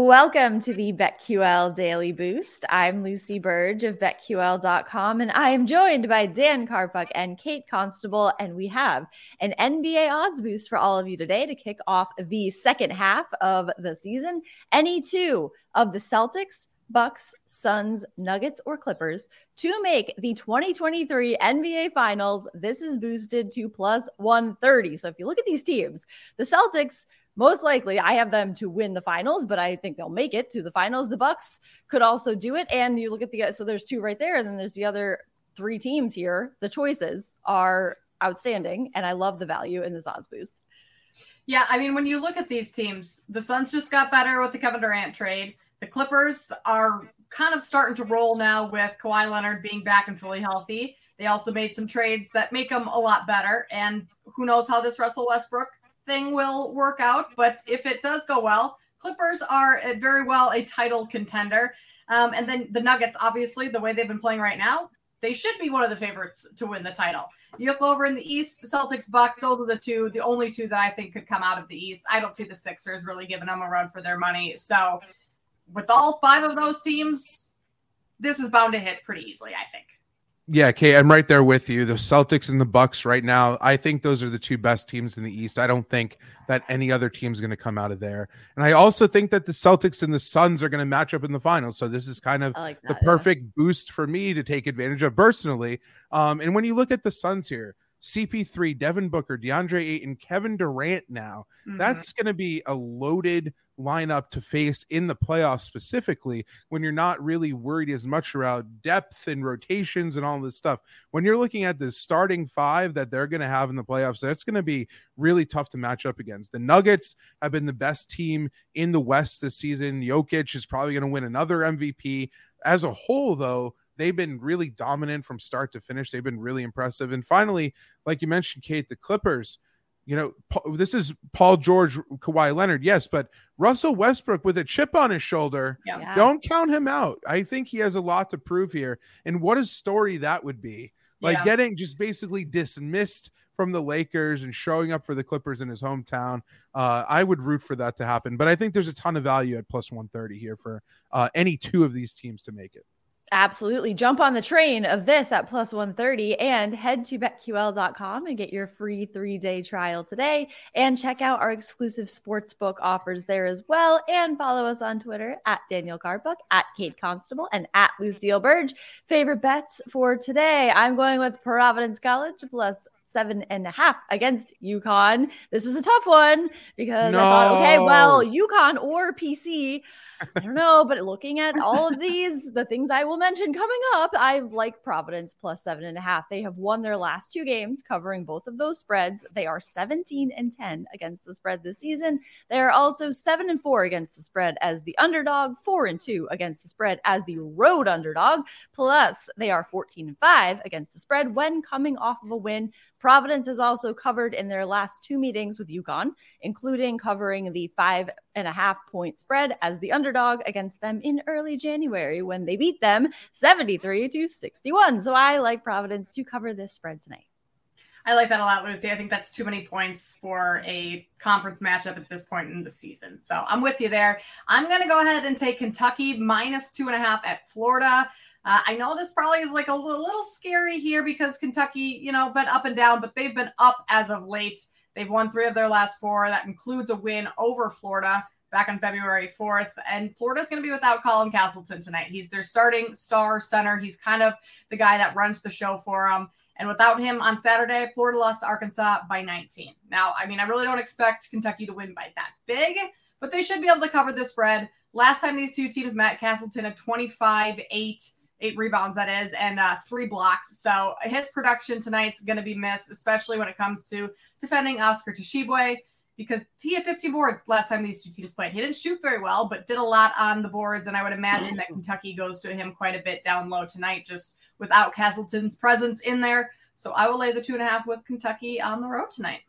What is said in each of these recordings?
Welcome to the BetQL Daily Boost. I'm Lucy Burge of BetQL.com, and I am joined by Dan Karpuk and Kate Constable. And we have an NBA odds boost for all of you today to kick off the second half of the season. Any two of the Celtics, Bucks, Suns, Nuggets, or Clippers to make the 2023 NBA Finals. This is boosted to plus 130. So if you look at these teams, the Celtics most likely I have them to win the finals, but I think they'll make it to the finals. The Bucks could also do it. And you look at the so there's two right there, and then there's the other three teams here. The choices are outstanding, and I love the value in this odds boost. Yeah, I mean, when you look at these teams, the Suns just got better with the Kevin Durant trade. The Clippers are kind of starting to roll now with Kawhi Leonard being back and fully healthy. They also made some trades that make them a lot better. And who knows how this Russell Westbrook thing will work out. But if it does go well, Clippers are very well a title contender. Um, and then the Nuggets, obviously, the way they've been playing right now, they should be one of the favorites to win the title. You look over in the East, Celtics, Bucks, those are the two, the only two that I think could come out of the East. I don't see the Sixers really giving them a run for their money. So, with all five of those teams, this is bound to hit pretty easily, I think. Yeah, Kate, I'm right there with you. The Celtics and the Bucks right now, I think those are the two best teams in the East. I don't think that any other team is going to come out of there. And I also think that the Celtics and the Suns are going to match up in the finals. So this is kind of like that, the perfect yeah. boost for me to take advantage of personally. Um, and when you look at the Suns here, CP3, Devin Booker, DeAndre Ayton, Kevin Durant now, mm-hmm. that's going to be a loaded – lineup to face in the playoffs specifically when you're not really worried as much about depth and rotations and all this stuff. When you're looking at the starting five that they're going to have in the playoffs, that's going to be really tough to match up against. The Nuggets have been the best team in the West this season. Jokic is probably going to win another MVP. As a whole, though, they've been really dominant from start to finish. They've been really impressive. And finally, like you mentioned, Kate, the Clippers you know, this is Paul George, Kawhi Leonard, yes, but Russell Westbrook with a chip on his shoulder, yeah. don't count him out. I think he has a lot to prove here. And what a story that would be. Like yeah. getting just basically dismissed from the Lakers and showing up for the Clippers in his hometown. Uh, I would root for that to happen. But I think there's a ton of value at plus 130 here for uh, any two of these teams to make it. Absolutely. Jump on the train of this at plus 130 and head to betql.com and get your free three day trial today. And check out our exclusive sportsbook offers there as well. And follow us on Twitter at Daniel Karpuk, at Kate Constable, and at Lucille Burge. Favorite bets for today? I'm going with Providence College plus seven and a half against UConn. This was a tough one because no. I thought, okay, well, UConn or PC, I don't know, but looking at all of these, the things I will mention coming up, I like Providence plus seven and a half. They have won their last two games covering both of those spreads. They are 17 and 10 against the spread this season. They are also seven and four against the spread as the underdog, four and two against the spread as the road underdog. Plus, they are 14 and five against the spread when coming off of a win Providence has also covered in their last two meetings with UConn, including covering the five and a half point spread as the underdog against them in early January when they beat them 73 to 61. So I like Providence to cover this spread tonight. I like that a lot, Lucy. I think that's too many points for a conference matchup at this point in the season. So I'm with you there. I'm going to go ahead and take Kentucky minus two and a half at Florida. Uh, I know this probably is like a little, scary here because Kentucky, you know, been up and down, but they've been up as of late. They've won three of their last four. That includes a win over Florida back on February 4th. And Florida's going to be without Colin Castleton tonight. He's their starting star center. He's kind of the guy that runs the show for them. And without him on Saturday, Florida lost to Arkansas by 19. Now, I mean, I really don't expect Kentucky to win by that big, but they should be able to cover the spread. Last time these two teams met, Castleton had 25 8, eight rebounds, that is, and uh, three blocks. So his production tonight's going to be missed, especially when it comes to defending Oscar Tshiebwe because he had 50 boards last time these two teams played. He didn't shoot very well, but did a lot on the boards. And I would imagine that Kentucky goes to him quite a bit down low tonight, just without Castleton's presence in there. So I will lay the two and a half with Kentucky on the road tonight.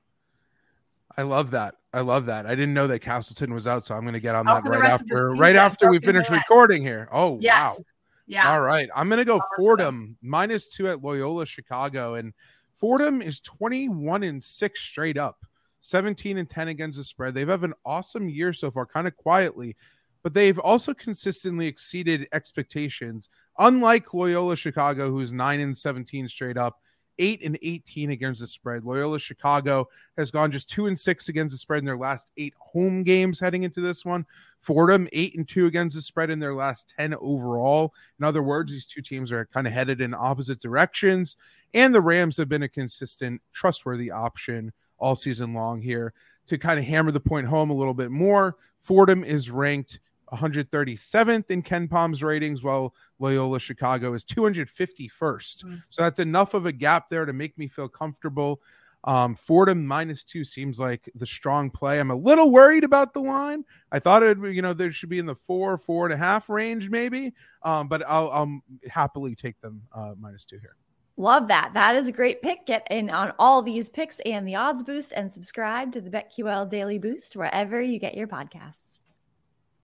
I love that. I love that. I didn't know that Castleton was out, so I'm going to get on that right after right after we finish recording here. Oh yes. wow. Yeah. All right. I'm going to go Fordham minus 2 at Loyola Chicago and Fordham is 21 and 6 straight up. 17 and 10 against the spread. They've had an awesome year so far, kind of quietly, but they've also consistently exceeded expectations. Unlike Loyola Chicago, who's 9 and 17 straight up, 8 and 18 against the spread. Loyola Chicago has gone just 2 and 6 against the spread in their last 8 home games heading into this one. Fordham 8 and 2 against the spread in their last 10 overall. In other words, these two teams are kind of headed in opposite directions and the Rams have been a consistent trustworthy option all season long here to kind of hammer the point home a little bit more. Fordham is ranked 137th in KenPom's ratings, while Loyola Chicago is 251st. Mm-hmm. So that's enough of a gap there to make me feel comfortable. Um, Fordham minus two seems like the strong play. I'm a little worried about the line. I thought it, you know, there should be in the four, four and a half range, maybe. Um, but I'll, I'll happily take them uh, minus two here. Love that. That is a great pick. Get in on all these picks and the odds boost and subscribe to the BetQL Daily Boost wherever you get your podcasts.